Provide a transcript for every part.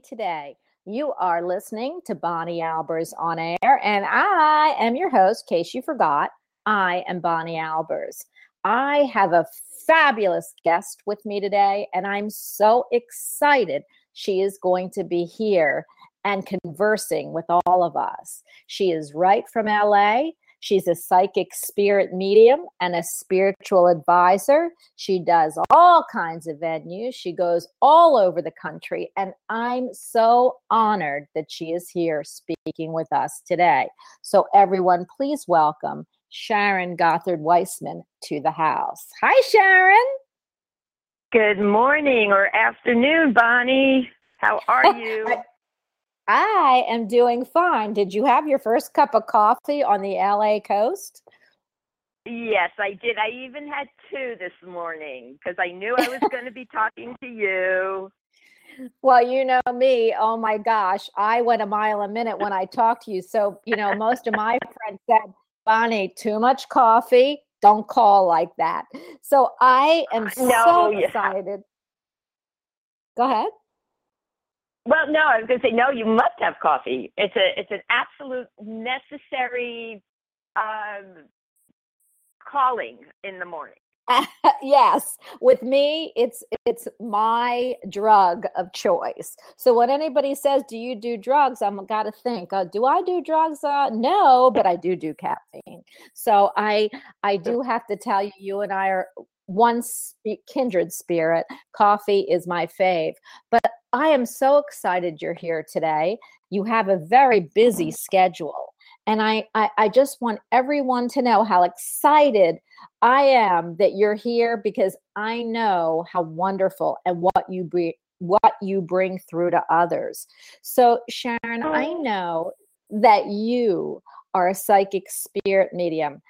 today. You are listening to Bonnie Albers on air, and I am your host, in case you forgot. I am Bonnie Albers. I have a fabulous guest with me today, and I'm so excited she is going to be here and conversing with all of us. She is right from LA. She's a psychic spirit medium and a spiritual advisor. She does all kinds of venues. She goes all over the country. And I'm so honored that she is here speaking with us today. So, everyone, please welcome Sharon Gothard Weisman to the house. Hi, Sharon. Good morning or afternoon, Bonnie. How are oh, you? I am doing fine. Did you have your first cup of coffee on the LA coast? yes, I did. I even had two this morning because I knew I was going to be talking to you. Well, you know me. Oh my gosh, I went a mile a minute when I talked to you. So, you know, most of my friends said, Bonnie, too much coffee. Don't call like that. So I am No, so yeah. excited. Go ahead. Well, no, I was going to say no. You must have coffee. It's a it's an absolute necessary um, calling in the morning. yes. With me it's it's my drug of choice. So when anybody says do you do drugs? I'm got to think uh, do i do drugs? Uh, no but i do do caffeine. So i i do have to tell you you and i are one spe- kindred spirit. Coffee is my fave. But i am so excited you're here today you have a very busy mm. schedule and I, I i just want everyone to know how excited I am that you're here because I know how wonderful and what you bring what you bring through to others. So Sharon, I oh. know that you are a psychic spirit medium.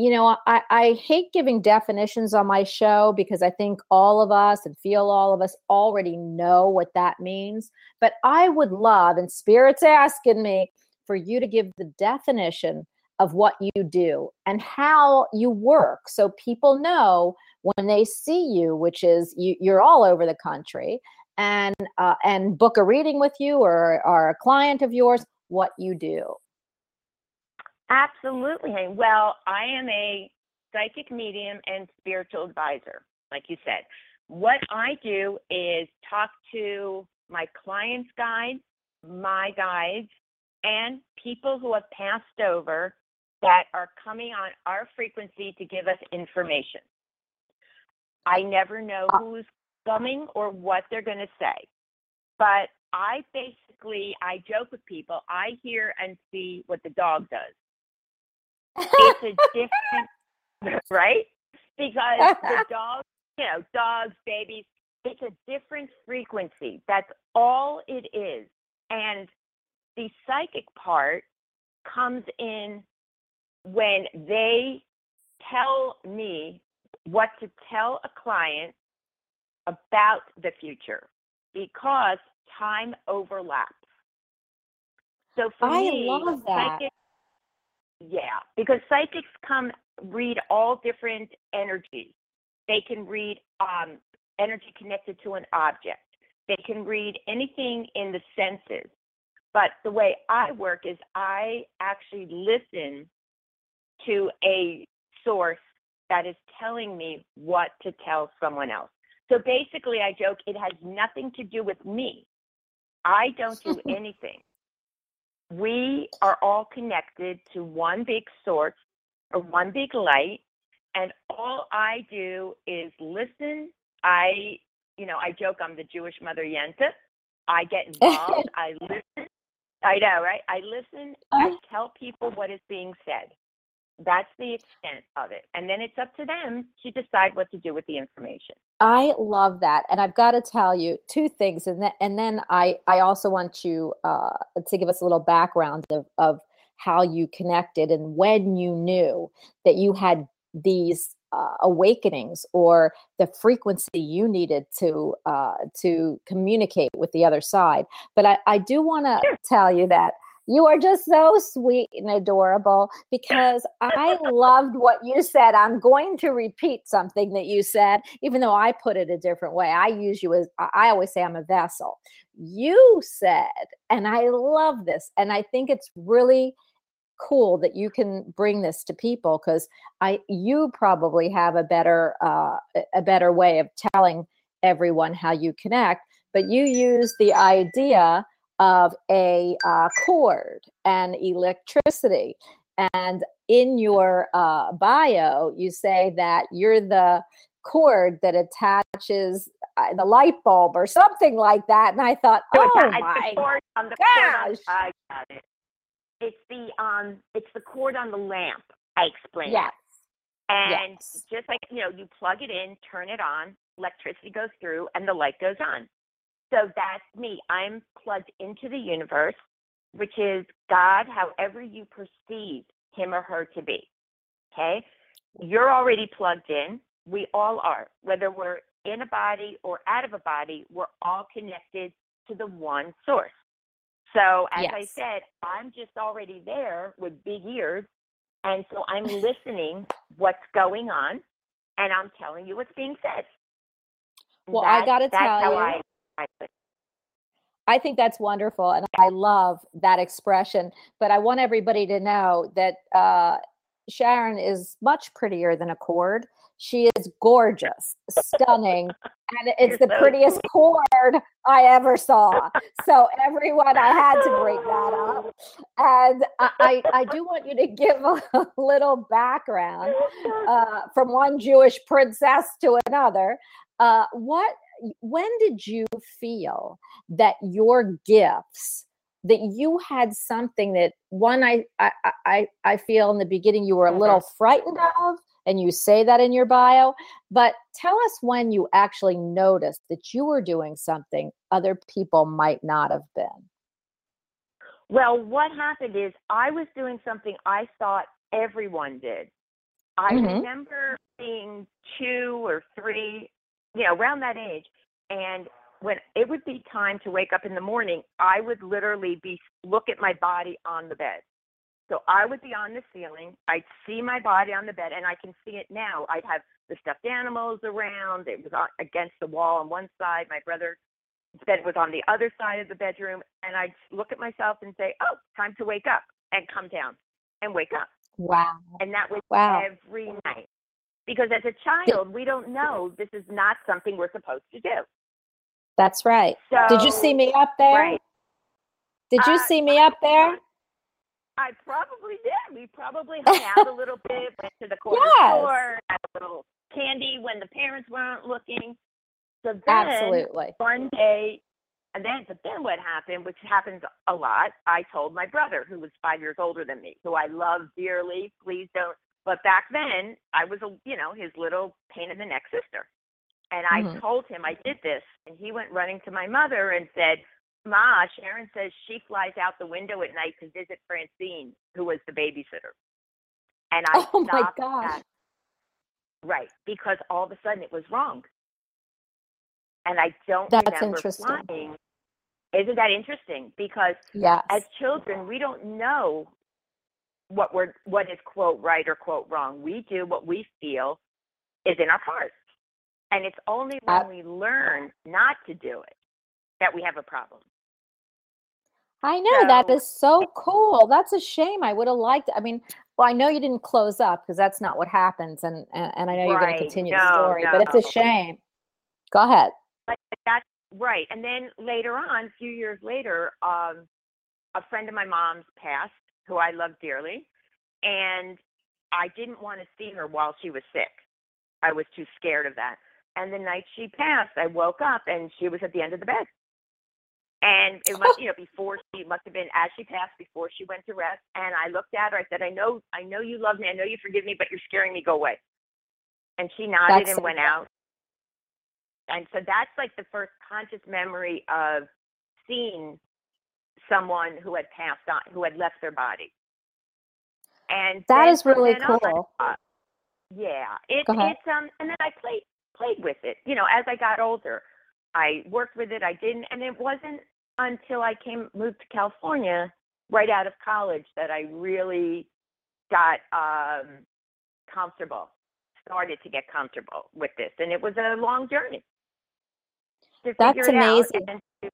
You know, I, I hate giving definitions on my show because I think all of us and feel all of us already know what that means. But I would love, and Spirit's asking me, for you to give the definition of what you do and how you work so people know when they see you which is you, you're all over the country and uh, and book a reading with you or are a client of yours what you do Absolutely. Well, I am a psychic medium and spiritual advisor, like you said. What I do is talk to my clients' guides, my guides, and people who have passed over that are coming on our frequency to give us information. I never know ah. who's coming or what they're going to say. But I basically I joke with people. I hear and see what the dog does it's a different right? Because the dogs you know dogs babies it's a different frequency. That's all it is. And the psychic part comes in when they tell me what to tell a client about the future because time overlaps. So for I me love that. psychic yeah, because psychics come read all different energies. They can read um, energy connected to an object. They can read anything in the senses. But the way I work is I actually listen to a source that is telling me what to tell someone else. So basically, I joke, it has nothing to do with me. I don't do anything we are all connected to one big source or one big light and all i do is listen. I you know i joke i'm the jewish mother yenta. I get involved. I listen. I know right? I listen i uh-huh. tell people what is being said that's the extent of it and then it's up to them to decide what to do with the information I love that, and I've got to tell you two things, and then and then I I also want you uh, to give us a little background of of how you connected and when you knew that you had these uh, awakenings or the frequency you needed to uh, to communicate with the other side. But I, I do want to tell you that you are just so sweet and adorable because I loved what you said. I'm going to repeat something that you said, even though I put it a different way. I use you as I always say I'm a vessel. You said, and I love this, and I think it's really cool that you can bring this to people because I you probably have a better uh, a better way of telling everyone how you connect. But you use the idea of a uh, cord and electricity. And in your uh, bio, you say that you're the cord that attaches uh, the light bulb or something like that. And I thought, So oh it's, my the cord on the cord on. I got it. It's the um it's the cord on the lamp. I explained. yes, And yes. just like you know, you plug it in, turn it on. electricity goes through and the light goes on. So that's me. I'm plugged into the universe, which is God, however you perceive him or her to be. Okay? You're already plugged in. We all are. Whether we're in a body or out of a body, we're all connected to the one source. So, as I said, I'm just already there with big ears. And so I'm listening what's going on and I'm telling you what's being said. Well, I gotta tell how you- I, I I think that's wonderful, and I love that expression. But I want everybody to know that uh, Sharon is much prettier than a cord. She is gorgeous, stunning, and it's You're the so prettiest cord I ever saw. So everyone, I had to break that up, and I, I, I do want you to give a little background uh, from one Jewish princess to another. Uh, what? When did you feel that your gifts? That you had something that one I I I, I feel in the beginning you were a little frightened of, and you say that in your bio. But tell us when you actually noticed that you were doing something other people might not have been. Well, what happened is I was doing something I thought everyone did. I Mhm. remember being two or three, you know, around that age, and when it would be time to wake up in the morning, I would literally be look at my body on the bed. So I would be on the ceiling. I'd see my body on the bed, and I can see it now. I'd have the stuffed animals around. It was on, against the wall on one side. My brother's bed was on the other side of the bedroom, and I'd look at myself and say, "Oh, time to wake up," and come down and wake up. Wow! And that was Wow! every night. Because as a child, we don't know this is not something we're supposed to do. That's right. So Did you see me up there? Right. Did you Uh, see me up there? I probably did. We probably hung out a little bit, went to the corner Yes. store, had a little candy when the parents weren't looking. So then Absolutely. one day, and then but then what happened, which happens a lot, I told my brother, who was five years older than me, who I love dearly. Please don't. But back then, I was a you know his little pain in the neck sister, and I Mhm. told him I did this, and he went running to my mother and said, "Ma, Sharon says she flies out the window at night to visit Francine, who was the babysitter." And I Oh my stopped gosh. that. Right, because all of a sudden it was wrong. And I don't That's remember interesting. flying. Isn't that interesting? Because Yes. as children, we don't know what we're what is quote right or quote wrong. We do what we feel is in our hearts. And it's only when we learn not to do it that we have a problem. I know that So- is so cool. That's a shame. I would have liked. I mean, well, I know you didn't close up because that's not what happens, and and, and I know you're going to continue the No, story, but it's a shame. Go ahead. But that's right. And then later on, a few years later, um, a friend of my mom's passed, who I love dearly, and I didn't want to see her while she was sick. I was too scared of that. And the night she passed, I woke up and she was at the end of the bed. And it must, you know, before she must have been as she passed, before she went to rest. And I looked at her. I said, "I know, I know you love me. I know you forgive me, but you're scaring me. Go away." And she nodded That's and so went good. out and so that's like the first conscious memory of seeing someone who had passed on who had left their body. And That is really on, cool. uh, yeah it, it's um and then i played played with it. You know as i got older i worked with it i didn't and it wasn't until i came moved to california right out of college that i really got um comfortable started to get comfortable with this. And it was a long journey That's figure it out amazing. to-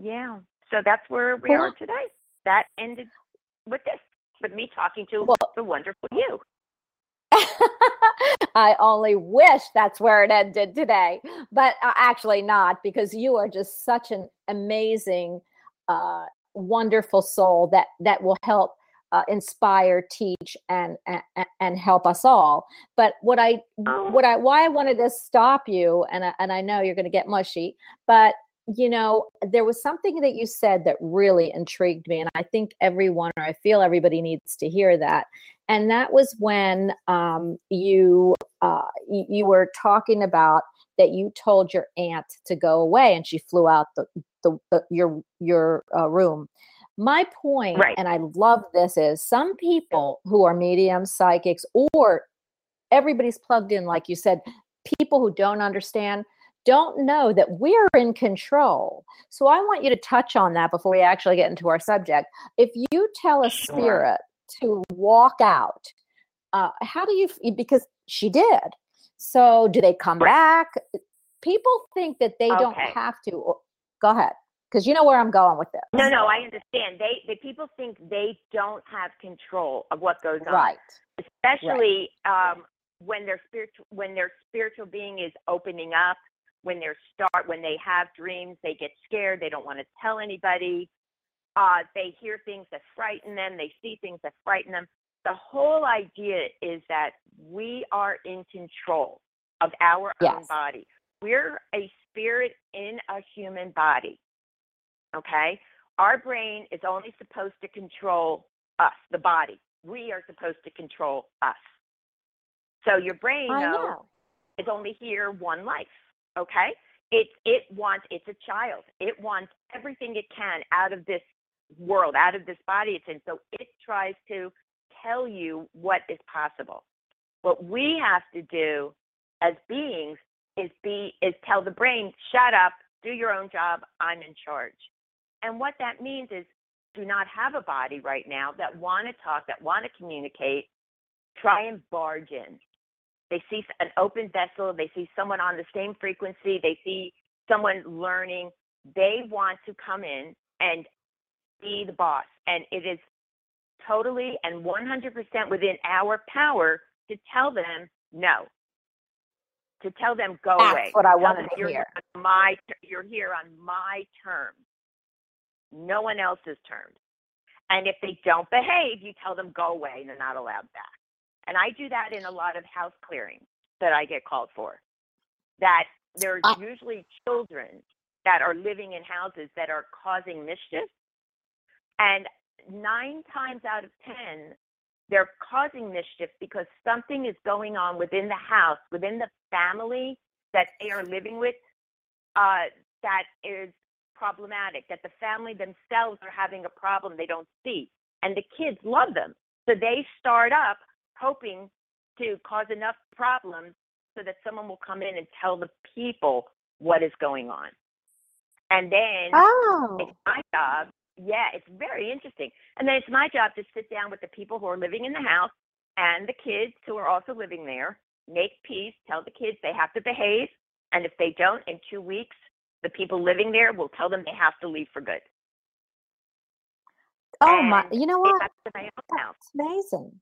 yeah so that's where we Well- are today that ended with this with me talking to Well- the wonderful you I only wish that's where it ended today, but uh, actually not because you are just such an amazing, uh, wonderful soul that that will help uh, inspire, teach, and, and and help us all. But what I Oh. what I why I wanted to stop you, and I, and I know you're going to get mushy, but you know there was something that you said that really intrigued me, and I think everyone, or I feel everybody needs to hear that and that was when um, you uh, you were talking about that you told your aunt to go away and she flew out the, the, the your your uh, room my point Right. and i love this is some people who are mediums psychics or everybody's plugged in like you said people who don't understand don't know that we're in control. So i want you to touch on that before we actually get into our subject. If you tell a Sure. spirit to walk out uh, how do you because she did. So do they come back? People think that they don't have to go ahead because you know where i'm going with this. No, no, I understand. They, the people think they don't have control of what goes on, right. especially um, when their spiritual when their spiritual being is opening up. When they start, when they have dreams, they get scared. They don't want to tell anybody. Uh, they hear things that frighten them. They see things that frighten them. The whole idea is that we are in control of our own Yes. body. We're a spirit in a human body. Okay? Our brain is only supposed to control us, the body. We are supposed to control us. So your brain though, is only here one life. Okay? It it wants it's a child. It wants everything it can out of this world, out of this body it's in. So it tries to tell you what is possible. What we have to do as beings is be is tell the brain, shut up, do your own job, I'm in charge. And what that means is do not have a body right now that want to talk, that want to communicate, try and barge in. They see an open vessel, they see someone on the same frequency, they see someone learning. They want to come in and be the boss. And it is totally and 100% within our power to tell them no. To tell them go away. That's away. what I wanted to hear. My, you're here on my terms, no one else's terms. And if they don't behave, you tell them go away and they're not allowed back. And I do that in a lot of house clearings that I get called for. That there's I- usually children that are living in houses that are causing mischief. And nine times out of 10, they're causing mischief because something is going on within the house, within the family that they are living with, uh, that is problematic, that the family themselves are having a problem they don't see. And the kids love them. So they start up hoping to cause enough problems so that someone will come in and tell the people what is going on. And then oh it's my job. Yeah, it's very interesting. And then it's my job to sit down with the people who are living in the house and the kids who are also living there, make peace, tell the kids they have to behave. And if they don't, in two weeks, the people living there will tell them they have to leave for good. oh my you know what have my own house. that's amazing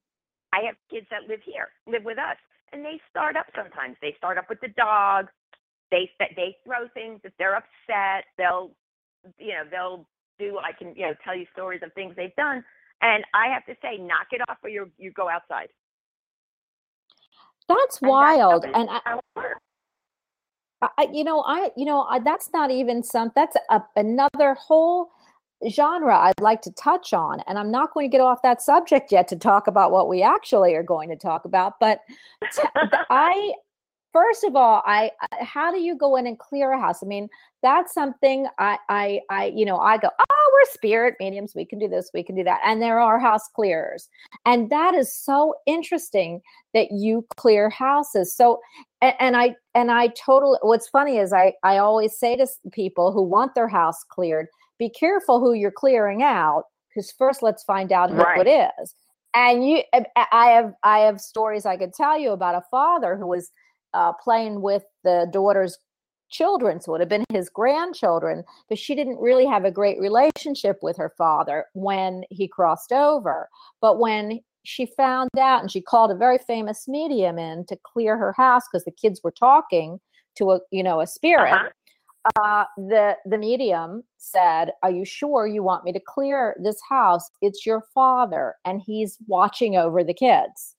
I have kids that live here, live with us, and they start up sometimes. They start up with the dog. They they throw things. If they're upset, they'll you know they'll do. I can you know tell you stories of things they've done, and I have to say, knock it off, or you you go outside. that's And wild it- and. I, I- you know, I, you know, I, that's not even some. That's a, another whole genre I'd like to touch on, and I'm not going to get off that subject yet to talk about what we actually are going to talk about. But t- I, first of all, I, I- how do you go in and clear a house? I mean, that's something I, I, I, you know, I go, oh, we're spirit mediums. We can do this, we can do that, and there are house clearers, and that is so interesting that you clear houses. So and, and I and I totally. What's funny is I I always say to people who want their house cleared, be careful who you're clearing out because first let's find out who Right. it is. And you, I have I have stories I could tell you about a father who was uh, playing with the daughter's children, so it would have been his grandchildren, but she didn't really have a great relationship with her father when he crossed over. But when she found out and she called a very famous medium in to clear her house because the kids were talking to a you know a spirit Uh-huh. Uh, the the medium said are you sure you want me to clear this house? It's your father and he's watching over the kids.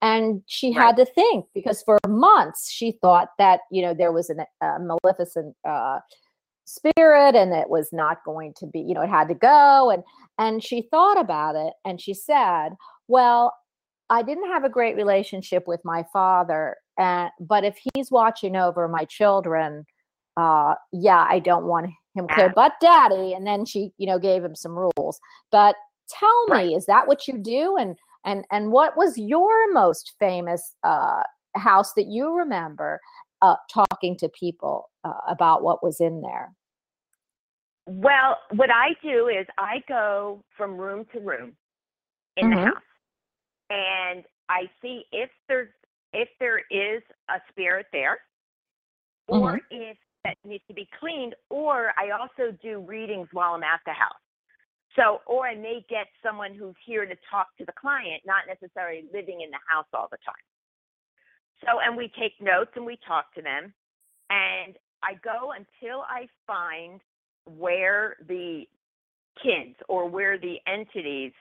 And she had to think because for months she thought that you know there was an, a maleficent uh, spirit and it was not going to be you know it had to go and and she thought about it and she said well i didn't have a great relationship with my father and but if he's watching over my children uh yeah i don't want him killed but daddy and then she you know gave him some rules. But tell me Right. is that what you do? And and and what was your most famous uh house that you remember uh talking to people uh, about what was in there? Well, what I do is I go from room to room in Mhm. the house, and I see if there's if there is a spirit there, or if that needs to be cleaned. Or I also do readings while I'm at the house. So, or I may get someone who's here to talk to the client, not necessarily living in the house all the time. So, and we take notes and we talk to them, and I go until I find where the kids or where the entities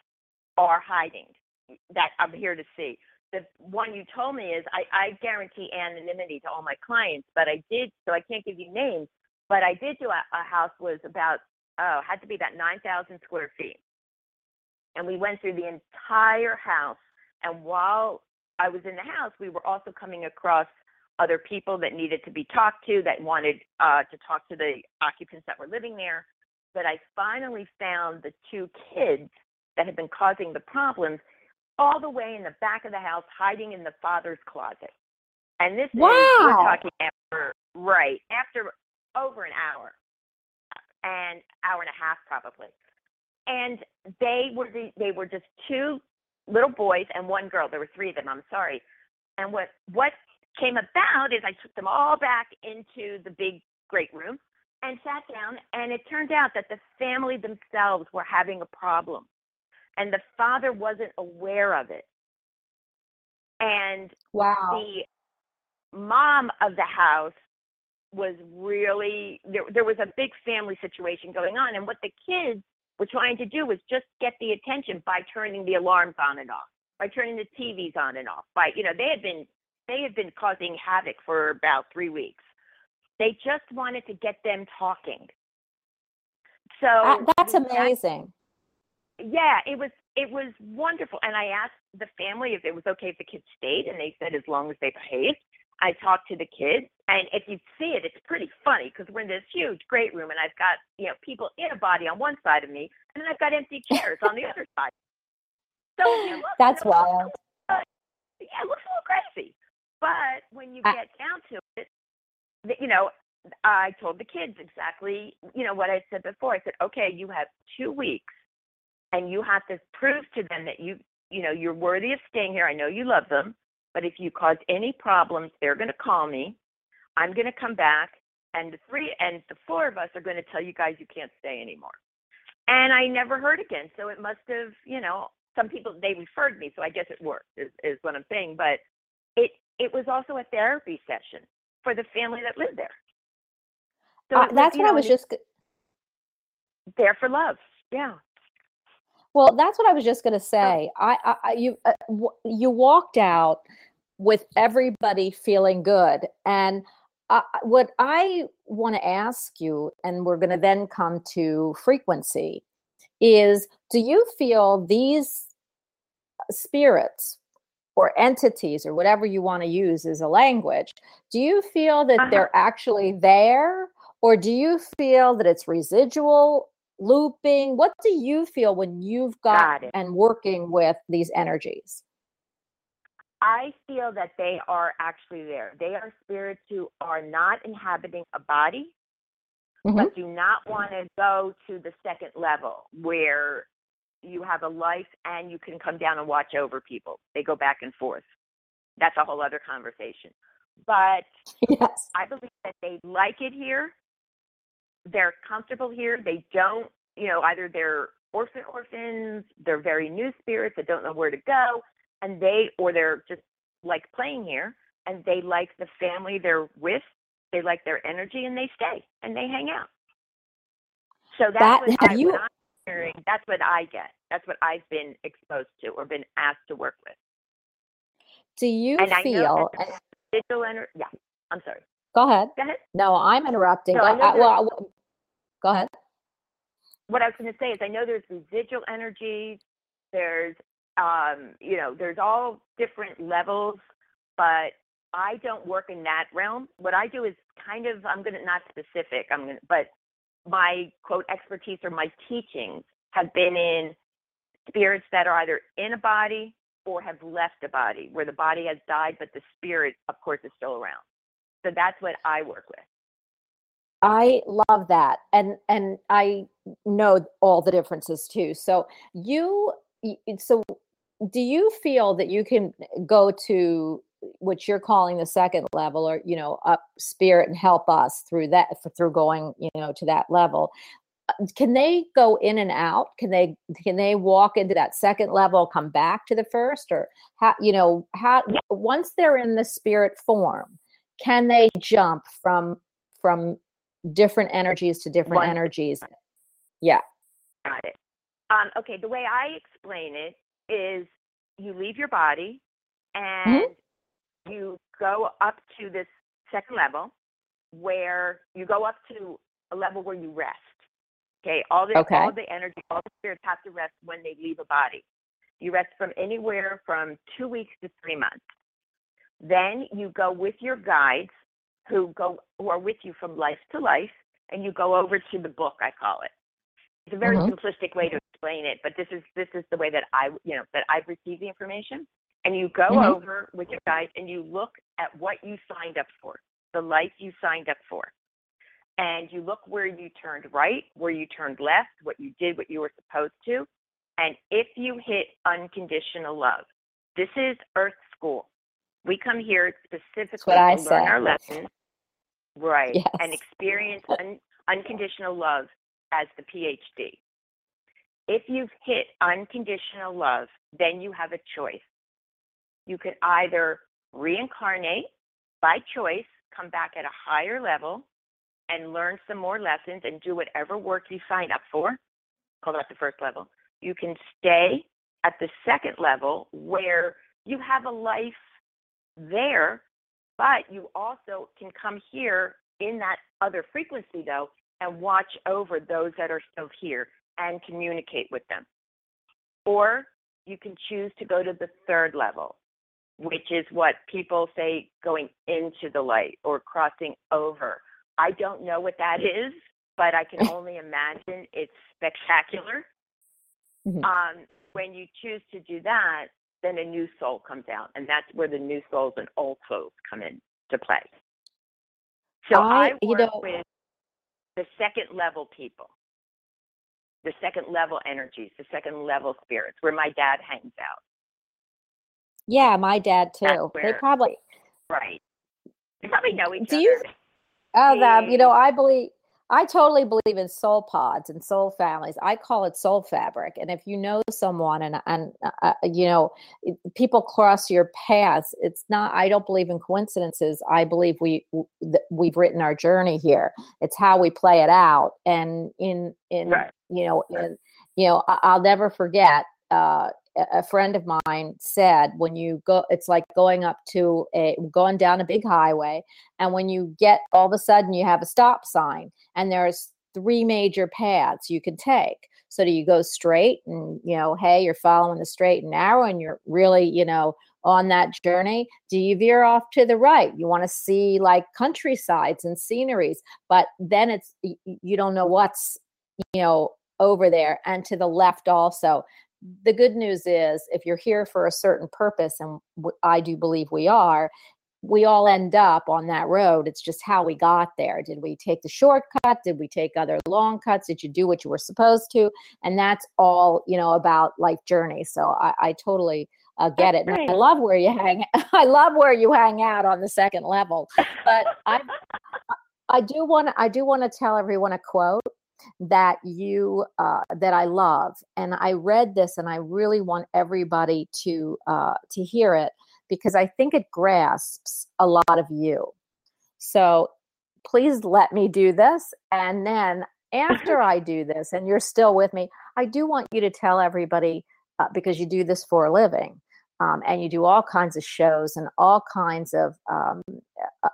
are hiding that I'm here to see. The one you told me is I, I guarantee anonymity to all my clients, but I did, so I can't give you names, but I did do a, a house was about, oh, had to be about 9,000 square feet. And we went through the entire house. And while I was in the house, we were also coming across other people that needed to be talked to, that wanted uh, to talk to the occupants that were living there. But I finally found the two kids that had been causing the problems all the way in the back of the house, hiding in the father's closet. And this is, we're talking after, right, after over an hour, and hour and a half probably. And they were the, they were just two little boys and one girl. There were three of them. I'm sorry. And what what came about is I took them all back into the big great room and sat down. And it turned out that the family themselves were having a problem, and the father wasn't aware of it. And wow. the mom of the house was really there, there was a big family situation going on and what the kids were trying to do was just get the attention by turning the alarms on and off by turning the tvs on and off by you know they had been they had been causing havoc for about three weeks. They just wanted to get them talking. So that's that- amazing yeah, it was it was wonderful. And I asked the family if it was okay if the kids stayed, and they said as long as they behaved. I talked to the kids, and if you see it, it's pretty funny because we're in this huge great room, and I've got you know people in a body on one side of me, and then I've got empty chairs on the other side. So you look, that's you know, wild yeah, it looks a little crazy. But when you I- get down to it, you know, I told the kids exactly, you know, what I said before. I said, okay, you have two weeks, and you have to prove to them that you, you know, you're worthy of staying here. I know you love them, but if you cause any problems, they're going to call me. I'm going to come back, and the three and the four of us are going to tell you guys you can't stay anymore. And I never heard again. So it must have, you know, some people they referred me, so I guess it worked. Is, is what I'm saying. But it it was also a therapy session for the family that lived there. So Uh, was, that's what i was just there for love. Yeah. Well, that's what I was just going to say. I, I, you, uh, w- you walked out with everybody feeling good, and uh, what I want to ask you, and we're going to then come to frequency, is: Do you feel these spirits or entities or whatever you want to use as a language? Do you feel that Uh-huh. they're actually there, or do you feel that it's residual? Looping what do you feel when you've got, Got it. and working with these energies I feel that they are actually there. They are spirits who are not inhabiting a body, Mhm. but do not want to go to the second level where you have a life and you can come down and watch over people. They go back and forth. That's a whole other conversation. But yes I believe that they like it here. They're comfortable here. They don't, you know, either they're orphan orphans, they're very new spirits that don't know where to go, and they, or they're just like playing here, and they like the family they're with. They like their energy, and they stay and they hang out. So that's That- what, I, you- what I'm hearing. That's what I get. That's what I've been exposed to or been asked to work with. do you And I know feel Digital energy. Yeah, I'm sorry. go ahead Go ahead. no i'm interrupting I there's- well, go ahead what I was going to say is I know there's residual energy. there's um, you know, there's all different levels, but I don't work in that realm. What I do is kind of I'm gonna not specific. I'm gonna but my quote expertise or my teachings have been in spirits that are either in a body or have left a body, where the body has died, but the spirit, of course, is still around. So that's what I work with. I love that. And and I know all the differences too. So you so do you feel that you can go to what you're calling the second level or you know up spirit and help us through that through going you know to that level Uh, can they go in and out can they can they walk into that second level come back to the first or how you know how once they're in the spirit form can they jump from from different energies to different One- energies yeah Got it. Um, okay, the way I explain it is you leave your body and you go up to this second level where you go up to a level where you rest. Okay, all the Okay. all the energy, all the spirits have to rest when they leave a body. You rest from anywhere from two weeks to three months. Then you go with your guides who go who are with you from life to life, and you go over to the book. I call it. It's a very Mhm. simplistic way to explain it, but this is this is the way that I you know that I've received the information. And you go Mhm. over with your guides and you look at what you signed up for, the life you signed up for, and you look where you turned right, where you turned left, what you did, what you were supposed to, and if you hit unconditional love, this is Earth School. We come here specifically to learn say. our lessons, right, Yes. and experience un- unconditional love as the PhD. If you've hit unconditional love, then you have a choice. You can either reincarnate by choice, come back at a higher level, and learn some more lessons and do whatever work you sign up for. Call that the first level. You can stay at the second level where you have a life there, but you also can come here in that other frequency, though, and watch over those that are still here and communicate with them. Or you can choose to go to the third level, which is what people say going into the light or crossing over. I don't know what that is, but I can only imagine it's spectacular. Mhm. Um, when you choose to do that, then a new soul comes out, and that's where the new souls and old souls come into play. So I- I, you know- with the second level people, the second level energies, the second level spirits, where my dad hangs out. yeah my dad too they probably Right. You probably know each Do other. you- Oh, that you know. I believe I totally believe in soul pods and soul families. I call it soul fabric. And if you know someone and and uh, you know people cross your paths, it's not. I don't believe in coincidences. I believe we we've written our journey here. It's how we play it out. And in in Right. you know in, you know I, I'll never forget. Uh, a friend of mine said when you go it's like going up to a going down a big highway and when you get all of a sudden you have a stop sign and there's three major paths you can take. So do you go straight and you know hey you're following the straight and narrow and you're really you know on that journey? Do you veer off to the right? You want to see like countrysides and sceneries but then it's you don't know what's you know over there and to the left also the good news is if you're here for a certain purpose and i do believe we are we all end up on that road. It's just how we got there. Did we take the shortcut? Did we take other long cuts? Did you do what you were supposed to? And that's all you know about life journey. So i, I totally uh, get it. And i love where you hang i love where you hang out on the second level. But i i do want to i do want to tell everyone a quote that you uh, that I love, and I read this, and I really want everybody to uh, to hear it because I think it grasps a lot of you. So please let me do this, and then after I do this, and you're still with me, I do want you to tell everybody uh, because you do this for a living um, and you do all kinds of shows and all kinds of um,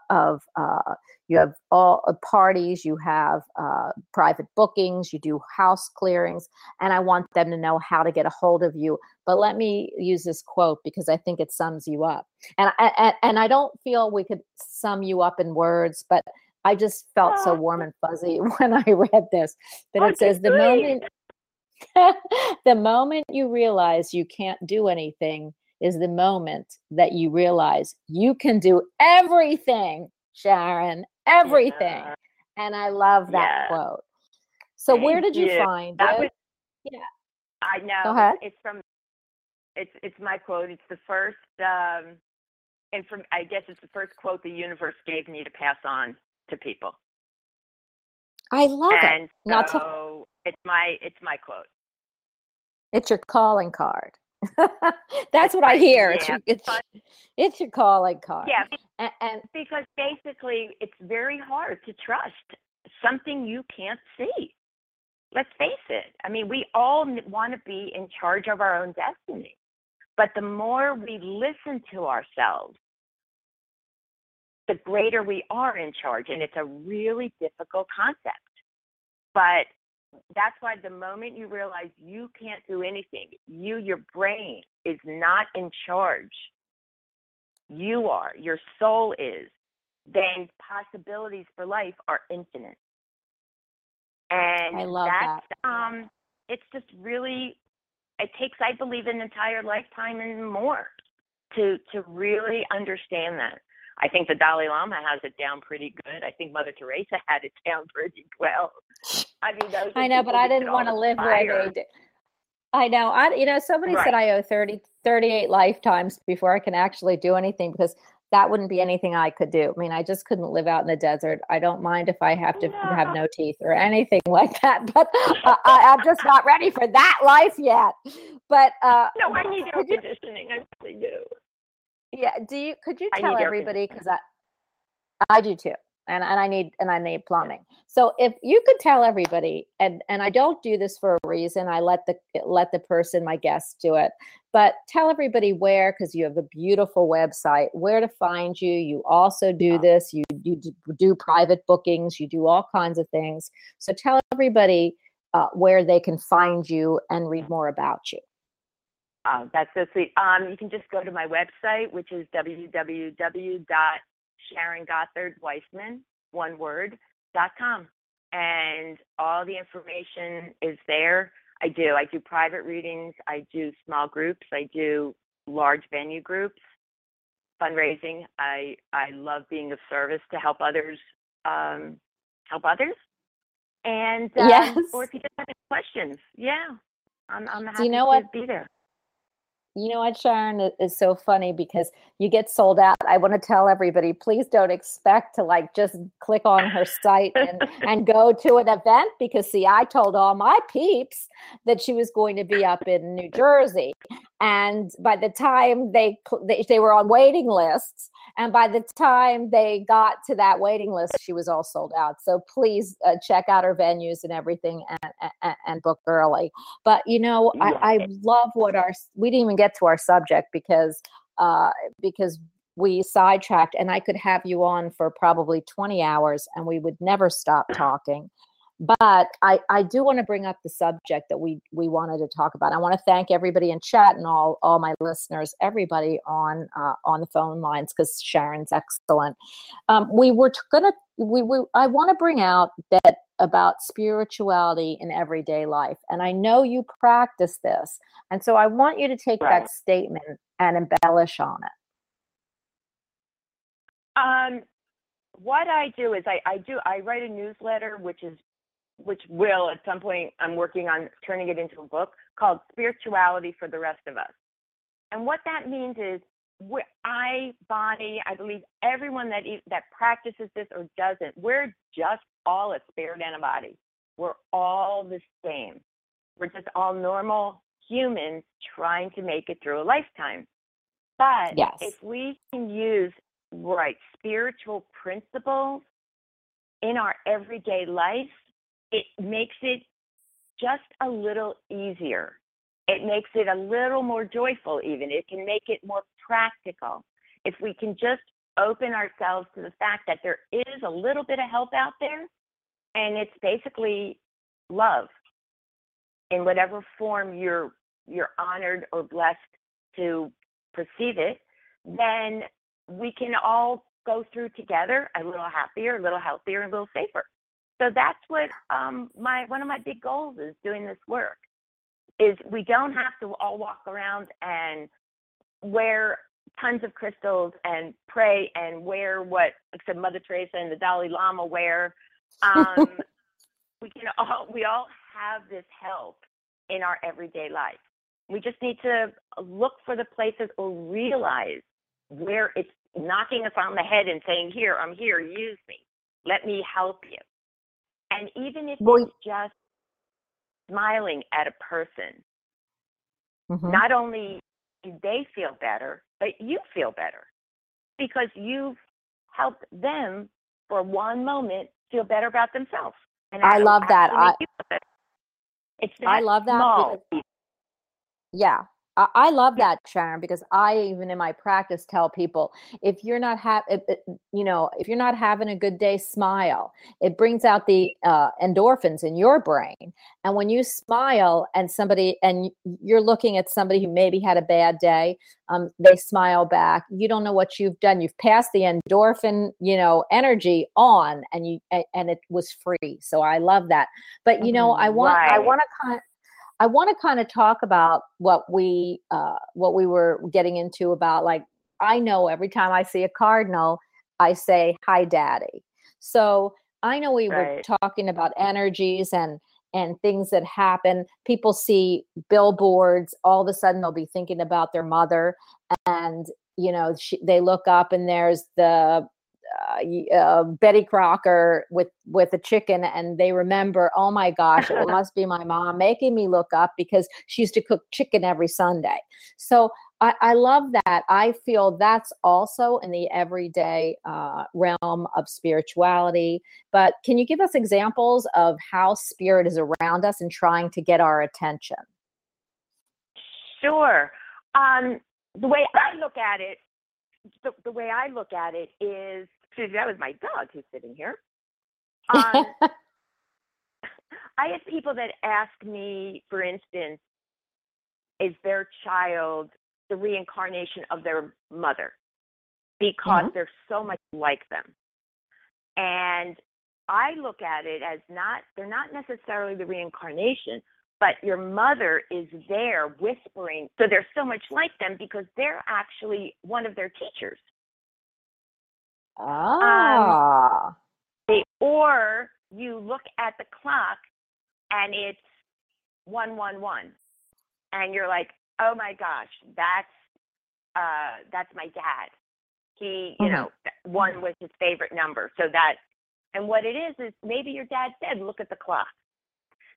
of uh, you have all uh, parties you have uh, private bookings you do house clearings and i want them to know how to get a hold of you. But let me use this quote because i think it sums you up. And I, and i don't feel we could sum you up in words but i just felt so warm and fuzzy when i read this but it says the moment the moment you realize you can't do anything is the moment that you realize you can do everything, Sharon, everything. Yeah. And I love that Yeah. quote. So where did you, you. find That it? was- Yeah. I know. Go ahead. It's from it's it's my quote. It's the first um and from I guess it's the first quote the universe gave me to pass on to people. I love it. and Now so tell- it's my it's my quote. It's your calling card. That's what I hear. It's, yeah, your, it's, but- it's your calling card. Yeah, And, and because basically it's very hard to trust something you can't see. Let's face it. I mean, we all want to be in charge of our own destiny. But the more we listen to ourselves, the greater we are in charge. And it's a really difficult concept. But that's why the moment you realize you can't do anything, you, your brain, is not in charge. You are, your soul is, then possibilities for life are infinite. And I love that's um it's just really it takes, I believe, an entire lifetime and more to to really understand that. I think the Dalai Lama has it down pretty good. I think Mother Teresa had it down pretty well. I mean, those I know, but I didn't want to live where they did. I know. I you know somebody said I owe 30, 38 lifetimes before I can actually do anything because that wouldn't be anything I could do. I mean, I just couldn't live out in the desert. I don't mind if I have to have No. teeth or anything like that, but I, I, I'm just not ready for that life yet. But uh, No, I need air conditioning. I really do. yeah, do you could you tell everybody because I I do too. And, and I need and I need plumbing. So if you could tell everybody, and and I don't do this for a reason. I let the let the person, my guests, do it. But tell everybody where, because you have a beautiful website, where to find you. You also do this. You you do private bookings. You do all kinds of things. So tell everybody uh, where they can find you and read more about you. Oh, that's so sweet. Um, you can just go to my website, which is www.sharongothardweisman, one word, dot com. And all the information is there. I do. I do private readings. I do small groups. I do large venue groups, fundraising. I I love being of service to help others um, help others. And um, Yes. or if you just have any questions, yeah, I'm I'm happy Do you know to what? be there. You know what, Sharon it- is so funny because you get sold out. I want to tell everybody, please don't expect to like just click on her site and, and go to an event because see, I told all my peeps that she was going to be up in New Jersey, and by the time they they, they were on waiting lists, and by the time they got to that waiting list, she was all sold out. So please uh, check out her venues and everything and, and, and book early. But you know, I, I love what our we didn't even get to our subject because uh, because we sidetracked, and I could have you on for probably twenty hours, and we would never stop talking. But I, I do want to bring up the subject that we we wanted to talk about. I want to thank everybody in chat and all all my listeners, everybody on uh, on the phone lines because Sharon's excellent. Um, we were t- gonna we, we I want to bring out that about spirituality in everyday life, and I know you practice this, and so I want you to take Right. that statement and embellish on it. Um, what I do is I, I do I write a newsletter, which is which will at some point I'm working on turning it into a book called Spirituality for the Rest of Us. And what that means is I, Bonnie, I believe everyone that that practices this or doesn't, we're just all a spirit and a body. We're all the same. We're just all normal humans trying to make it through a lifetime. But Yes. if we can use right spiritual principles in our everyday life, it makes it just a little easier. it makes it a little more joyful, even. It can make it more practical. If we can just open ourselves to the fact that there is a little bit of help out there, and it's basically love in whatever form you're you're honored or blessed to perceive it, then we can all go through together a little happier, a little healthier, and a little safer. So that's what um, my one of my big goals is doing this work. Is we don't have to all walk around and wear tons of crystals and pray and wear what said Mother Teresa and the Dalai Lama wear. Um, we can all we all have this help in our everyday life. We just need to look for the places or realize where it's knocking us on the head and saying, Here, I'm here, use me. Let me help you. And even if Well, it's just smiling at a person, Mhm. not only do they feel better, but you feel better because you've helped them for one moment feel better about themselves. And I that'll love that. I- you feel better. It's I love that because- Yeah. I, I love that, Sharon, because I even in my practice tell people if you're not ha- if, if- you know, if you're not having a good day, smile. It brings out the uh, endorphins in your brain, and when you smile and somebody and you're looking at somebody who maybe had a bad day, um, they smile back. You don't know what you've done. You've passed the endorphin, you know, energy on, and you and it was free. So I love that. But you know, I Mhm, want I want to kind I want to kind of talk about what we uh, what we were getting into about like I know every time I see a cardinal, I say hi, daddy. So I know we were talking about energies and and things that happen. People see billboards, all of a sudden they'll be thinking about their mother, and you know she, they look up and there's the uh, uh, Betty Crocker with with a chicken, and they remember, oh my gosh, it must be my mom making me look up because she used to cook chicken every Sunday. So I, I love that. I feel that's also in the everyday uh, realm of spirituality. But can you give us examples of how spirit is around us and trying to get our attention? Sure. Um, the way I look at it, the, the way I look at it is, Susie, that was my dog who's sitting here. Um, I have people that ask me, for instance, is their child the reincarnation of their mother? Because they're so much like them. And I look at it as not, they're not necessarily the reincarnation, but your mother is there whispering. So they're so much like them because they're actually one of their teachers. ah. They, or you look at the clock and it's 111 and you're like, "Oh my gosh, that's uh that's my dad." He, you Mhm. know, one was his favorite number. So that and what it is is maybe your dad said, "Look at the clock."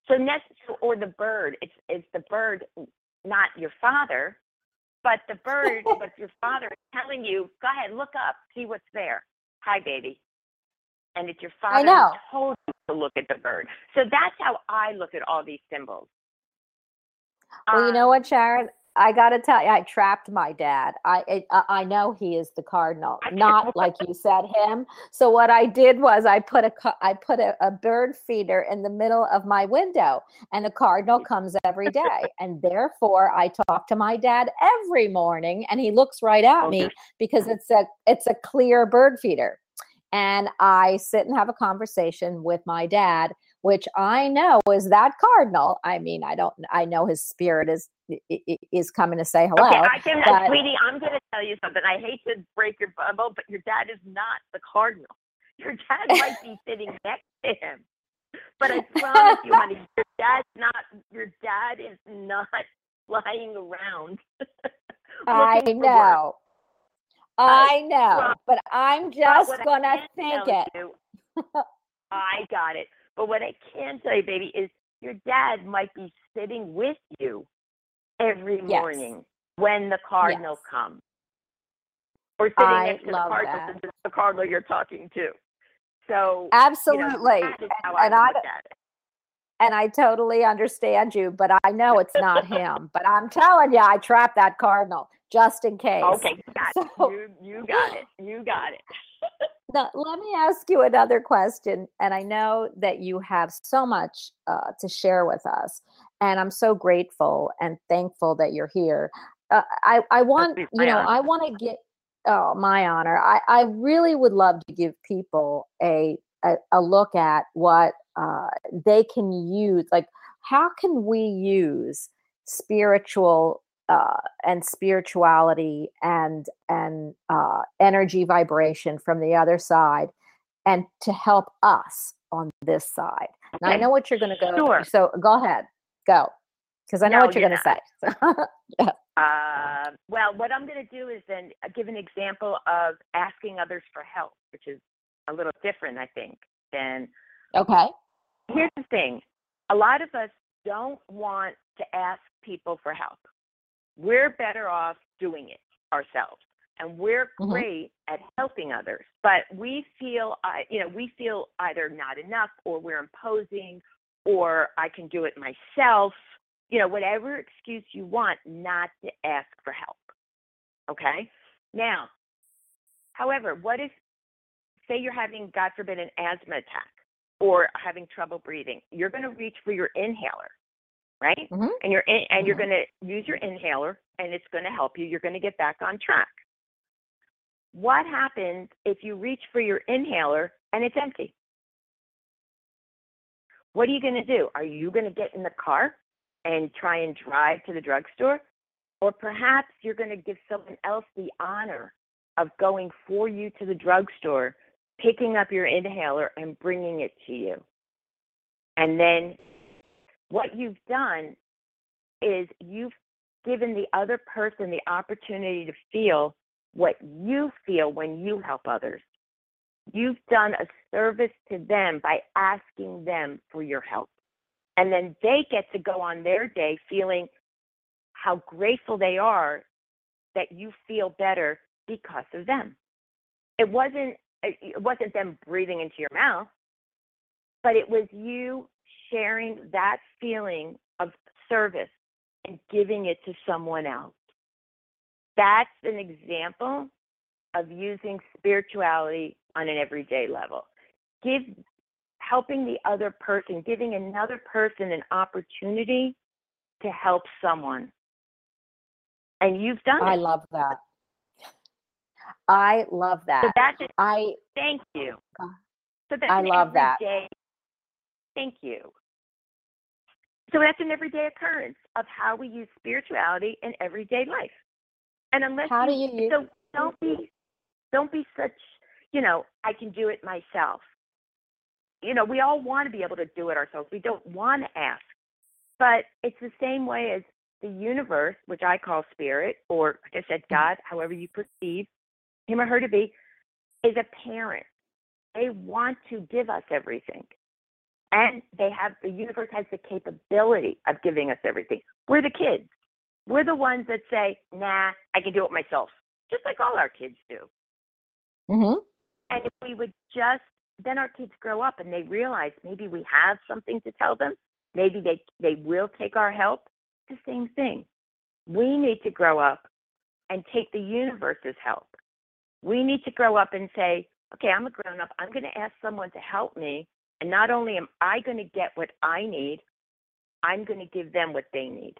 So next or the bird, it's it's the bird not your father, but the bird, but your father is telling you, "Go ahead, look up, see what's there." Hi, baby. And it's your father who know. told you to look at the bird. So that's how I look at all these symbols. Well, you know Um, what, Sharon? I got to tell you, I trapped my dad. I, I I know he is the cardinal, not like you said him. So what I did was I put a I put a, a bird feeder in the middle of my window, and the cardinal comes every day, and therefore I talk to my dad every morning, and he looks right at me because it's a it's a clear bird feeder, and I sit and have a conversation with my dad, which I know is that cardinal. I mean, I don't I know his spirit is is coming to say hello. Okay, I can, but- sweetie, I'm going to tell you something. I hate to break your bubble, but your dad is not the cardinal. Your dad might be sitting next to him, but I promise you, honey, your dad's not. Your dad is not flying around. I looking for work. know. I know, but I'm just gonna think it. you- I got it. But what I can tell you, baby, is your dad might be sitting with you every Yes. morning when the cardinal Yes. comes. Or sitting I next to the cardinal the cardinal you're talking to. So you know, Absolutely. that is how and I and I totally understand you, but I know it's not him. But I'm telling you, I trapped that cardinal just in case. Okay, you got So- it. You, you got it. You got it. Now, let me ask you another question. And I know that you have so much uh, to share with us. And I'm so grateful and thankful that you're here. Uh, I, I want, you know, honor. I want to get, oh, my honor. I, I really would love to give people a, a, a look at what uh, they can use. Like, how can we use spiritual uh, and spirituality and and uh, energy vibration from the other side, and to help us on this side. Now I know what you're going to go. Sure. So go ahead, go, because I know No, what you're you're going to say. Uh, well, what I'm going to do is then uh, give an example of asking others for help, which is a little different, I think, than okay. Here's the thing. A lot of us don't want to ask people for help. We're better off doing it ourselves and we're Mhm. great at helping others but we feel I you know we feel either not enough or we're imposing or i can do it myself you know whatever excuse you want not to ask for help okay? Now however what if say you're having god forbid an asthma attack or having trouble breathing, you're going to reach for your inhaler, right? Mhm. And you're in, and you're Mhm. going to use your inhaler, and it's going to help you. You're going to get back on track. What happens if you reach for your inhaler and it's empty? What are you going to do? Are you going to get in the car and try and drive to the drugstore? Or perhaps you're going to give someone else the honor of going for you to the drugstore picking up your inhaler and bringing it to you. And then what you've done is you've given the other person the opportunity to feel what you feel when you help others. You've done a service to them by asking them for your help. And then they get to go on their day feeling how grateful they are that you feel better because of them. It wasn't it wasn't them breathing into your mouth, but it was you sharing that feeling of service and giving it to someone else. That's an example of using spirituality on an everyday level. Give helping the other person, giving another person an opportunity to help someone. And you've done I it. love that. I love So that. that's it. I Thank you. So that's I love that. everyday- Thank you. So that's an everyday occurrence of how we use spirituality in everyday life. And unless How do you use- so don't be don't be such you know I can do it myself. You know we all want to be able to do it ourselves. We don't want to ask, but it's the same way as the universe, which I call spirit, or like I said, Mm-hmm. God, however you perceive him or her to be, is a parent. They want to give us everything. And they have the universe has the capability of giving us everything. We're the kids. We're the ones that say, nah, I can do it myself. Just like all our kids do. Mhm. And if we would just then our kids grow up and they realize maybe we have something to tell them, maybe they they will take our help. The same thing. We need to grow up and take the universe's help. We need to grow up and say, okay, I'm a grown up. I'm going to ask someone to help me. And not only am I going to get what I need, I'm going to give them what they need.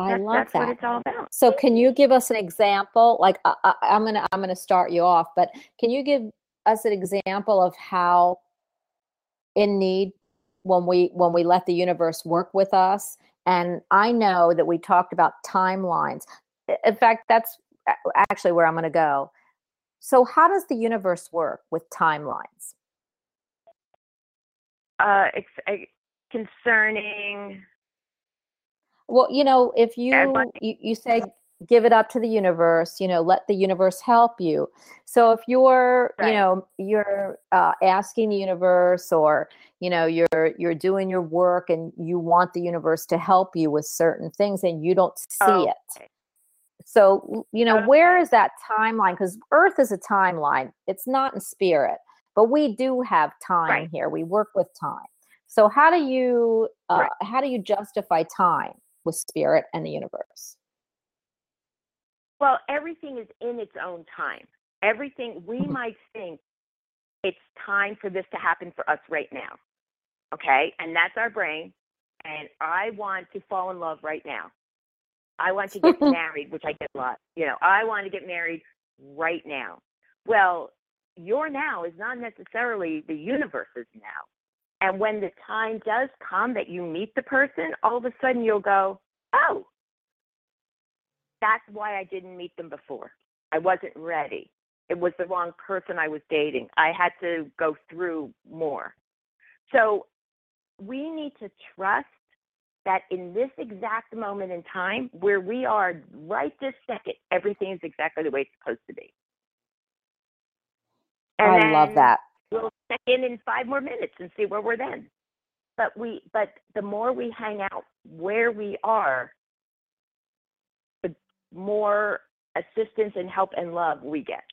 I That's, love that's that. what it's all about. So can you give us an example? Like I, I, I'm gonna I'm gonna start you off, but can you give us an example of how in need when we when we let the universe work with us? And I know that we talked about timelines. In fact, that's actually where I'm going to go. So how does the universe work with timelines? Uh, it's uh, concerning. Well, you know, if you you, you say give it up to the universe, you know, let the universe help you. So if you're, you know, you're uh, asking the universe, or you know, you're you're doing your work, and you want the universe to help you with certain things, and you don't see it. Okay. So you know, where is that timeline? Because Earth is a timeline; it's not in spirit. but we do have time Right. here. We work with time. So how do you uh, Right. how do you justify time with spirit and the universe? Well, everything is in its own time. Everything we Mhm. might think it's time for this to happen for us right now. Okay? And that's our brain. And I want to fall in love right now. I want to get married, which I get a lot. You know, I want to get married right now. Well, your now is not necessarily the universe's now. And when the time does come that you meet the person, all of a sudden you'll go, oh, that's why I didn't meet them before. I wasn't ready. It was the wrong person I was dating. I had to go through more. So we need to trust that in this exact moment in time, where we are right this second, everything is exactly the way it's supposed to be. And I love that. We'll check in in five more minutes and see where we're then. But we, but the more we hang out where we are, the more assistance and help and love we get.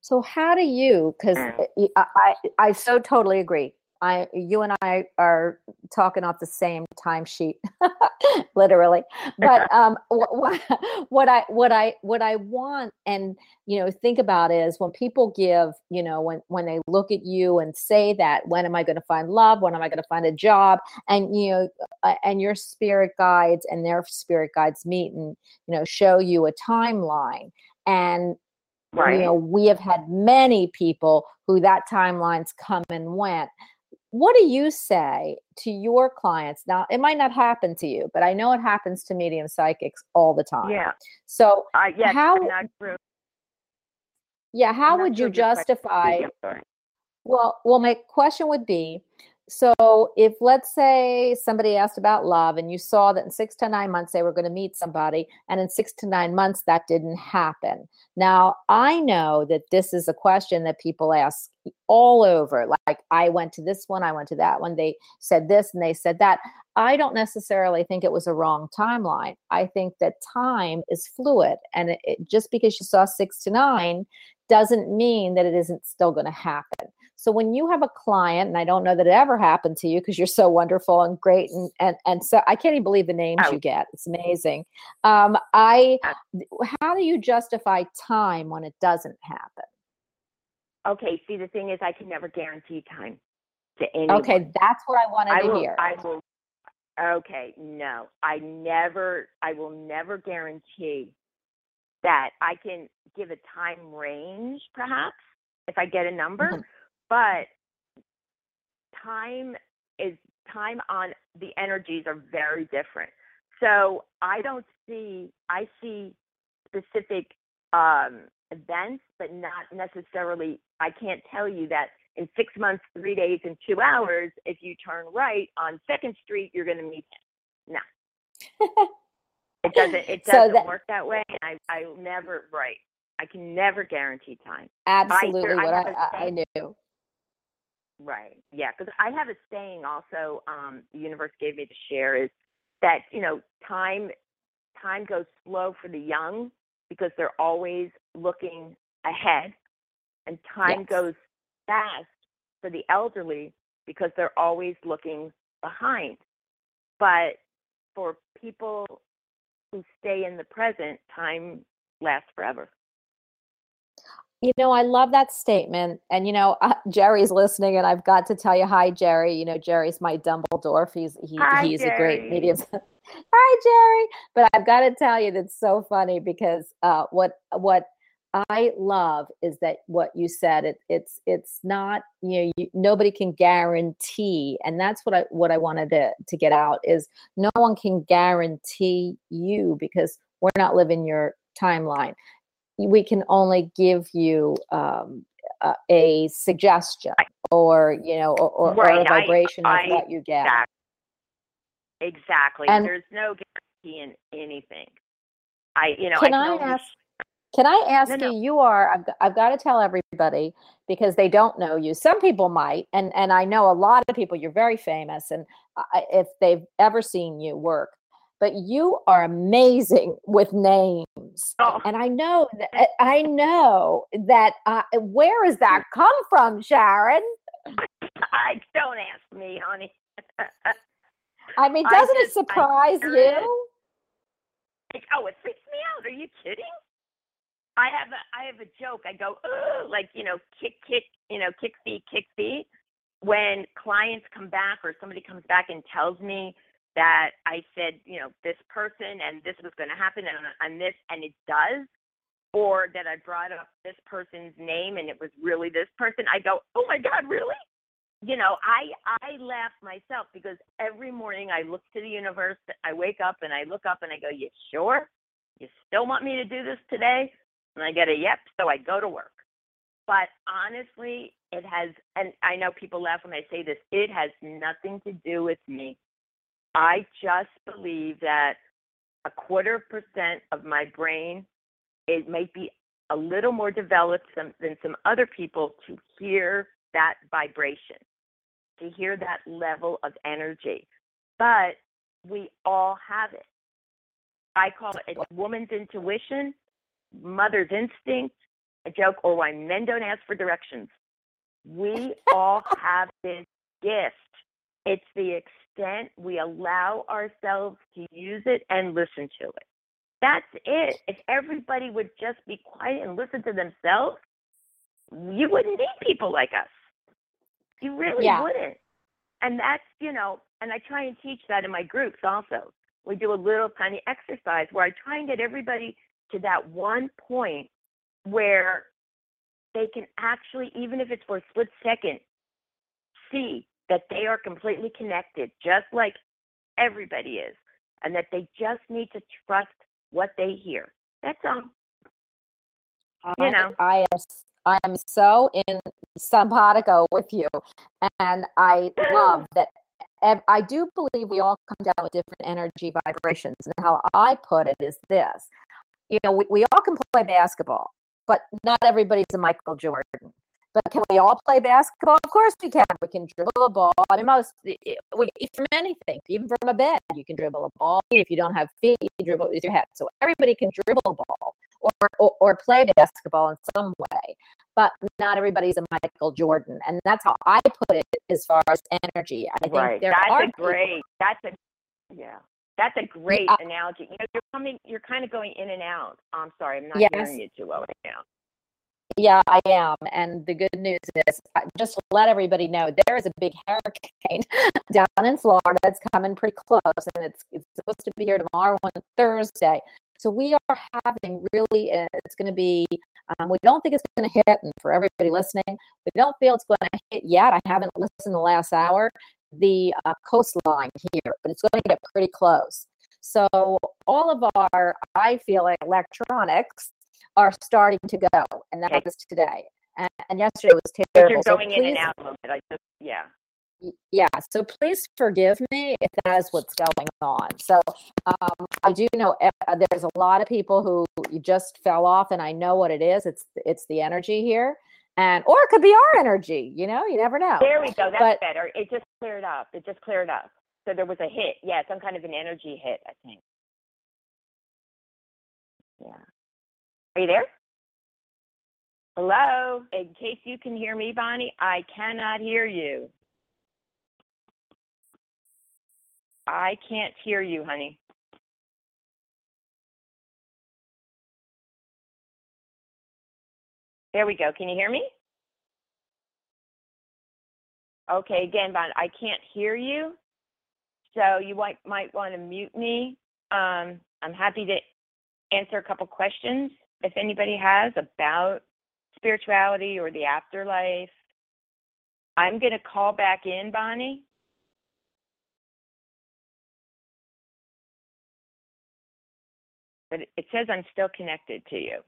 So how do you? Because. I, I I so totally agree. I you and I are talking off the same timesheet, literally. But um, what, what I what I what I want and you know think about is when people give you know when when they look at you and say that when am I going to find love? When am I going to find a job? And you know uh, and your spirit guides and their spirit guides meet and you know show you a timeline and Right. you know we have had many people who that timeline's come and went what do you say to your clients now it might not happen to you but i know it happens to medium psychics all the time yeah. so Uh, yes, How- yeah how would you of your question. justify Well, well, my question would be so if let's say somebody asked about love and you saw that in six to nine months they were going to meet somebody, and in six to nine months that didn't happen. Now, I know that this is a question that people ask all over. Like, I went to this one, I went to that one, they said this and they said that. I don't necessarily think it was a wrong timeline. I think that time is fluid, and it, it, just because you saw six to nine doesn't mean that it isn't still going to happen. So when you have a client, and I don't know that it ever happened to you because you're so wonderful and great, and and and so I can't even believe the names Oh. you get. It's amazing. Um, I, how do you justify time when it doesn't happen? Okay, see, the thing is, I can never guarantee time to anyone. Okay, that's what I wanted I to will, hear. I will. Okay, no, I never, I will never guarantee that I can give a time range, perhaps, if I get a number, Mhm. But time is time on the energies are very different. So I don't see, I see specific um, events, but not necessarily, I can't tell you that in six months, three days, and two hours, if you turn right on Second Street, you're going to meet him. No. It doesn't. It doesn't that- work that way. I I never right. I can never guarantee time. Absolutely, I what I, I, I, knew. Right. Yeah. Because I have a saying also. Um, the universe gave me to share is that you know time time goes slow for the young because they're always looking ahead, and time Yes. goes fast for the elderly because they're always looking behind. But for people who stay in the present, time lasts forever. You know, I love that statement. And, you know, uh, Jerry's listening, and I've got to tell you, hi, Jerry. You know, Jerry's my Dumbledore. He's, he, Hi, he's a great Jerry. medium. hi, Jerry. But I've got to tell you, that's so funny because uh, what, what, I love is that what you said it it's it's not you know you, nobody can guarantee and that's what I what I wanted to to get out is no one can guarantee you because we're not living your timeline we can only give you um, a, a suggestion or you know or, or, or Right, a I- vibration I- of what you get Exactly. Exactly. And- There's no guarantee in anything. I, you know, Can I I can only ask- Can I ask No, no. you? You are. I've, got- I've got to tell everybody because they don't know you. Some people might, and and I know a lot of people. You're very famous, and I, if they've ever seen you work, but you are amazing with names. Oh. And I know that I know that uh, where does that come from, Sharon? I don't ask me, honey. I mean, doesn't it just- I surprise it. you? Like, oh, it freaks me out. Are you kidding? I have a I have a joke. I go, like you know, kick, kick, you know, kick feet, kick feet. When clients come back or somebody comes back and tells me that I said, you know, this person and this was going to happen and this and it does, or that I brought up this person's name and it was really this person, I go, oh my God, really? You know, I I laugh myself because every morning I look to the universe. I wake up and I look up and I go, you sure? You still want me to do this today? And I get a yep, so I go to work. But honestly, it has, and I know people laugh when I say this, it has nothing to do with me. I just believe that a quarter percent of my brain, it might be a little more developed than, than some other people to hear that vibration, to hear that level of energy. But we all have it. I call it woman's intuition, mother's instinct, a joke, or why men don't ask for directions. We all have this gift. It's the extent we allow ourselves to use it and listen to it. That's it. If everybody would just be quiet and listen to themselves, you wouldn't need people like us. You really Yeah. wouldn't. And that's, you know, and I try and teach that in my groups also. We do a little tiny exercise where I try and get everybody to that one point where they can actually, even if it's for a split second, see that they are completely connected, just like everybody is, and that they just need to trust what they hear. That's all. You know. I am I am so in simpatico with you, and I love that. I do believe we all come down with different energy vibrations, and how I put it is this: you know, we, we all can play basketball, but not everybody's a Michael Jordan. But can we all play basketball? Of course we can. We can dribble a ball. I mean, most i- i- we, from anything, even from a bed, you can dribble a ball. If you don't have feet, you dribble with your head. So everybody can dribble a ball or, or, or play basketball in some way. But not everybody's a Michael Jordan, and that's how I put it as far as energy. I think right. there That's are a people- great. That's a yeah. That's a great I- analogy. You know, you're coming. You're kind of going in and out. I'm sorry, I'm not Yes. hearing you too well right now. Yeah, I am. And the good news is, just let everybody know, there is a big hurricane down in Florida that's coming pretty close, and it's it's supposed to be here tomorrow on Thursday. So we are having really, uh, it's going to be. Um, we don't think it's going to hit, and for everybody listening, we don't feel it's going to hit yet. I haven't listened the last hour. The uh, coastline here, but it's going to get pretty close. So all of our, I feel like electronics are starting to go, and that Okay. was today. And, and yesterday was But terrible. you're So going in and out a little bit. I just yeah. Yeah, so please forgive me if that is what's going on. So um, I do know uh, there's a lot of people who just fell off, and I know what it is. It's it's the energy here, and or it could be our energy. You know, you never know. There we go. That's But- better. It just cleared up. It just cleared up. So there was a hit. Yeah, some kind of an energy hit. I think. Yeah. Are you there? Hello. In case you can hear me, Bonnie, I cannot hear you. I can't hear you, honey. There we go. Can you hear me? Okay, again, Bon, I can't hear you. So you might might want to mute me. Um, I'm happy to answer a couple questions if anybody has about spirituality or the afterlife. I'm going to call back in, Bonnie. But it- says I'm still connected to you.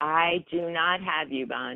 I do not have you, Bonnie.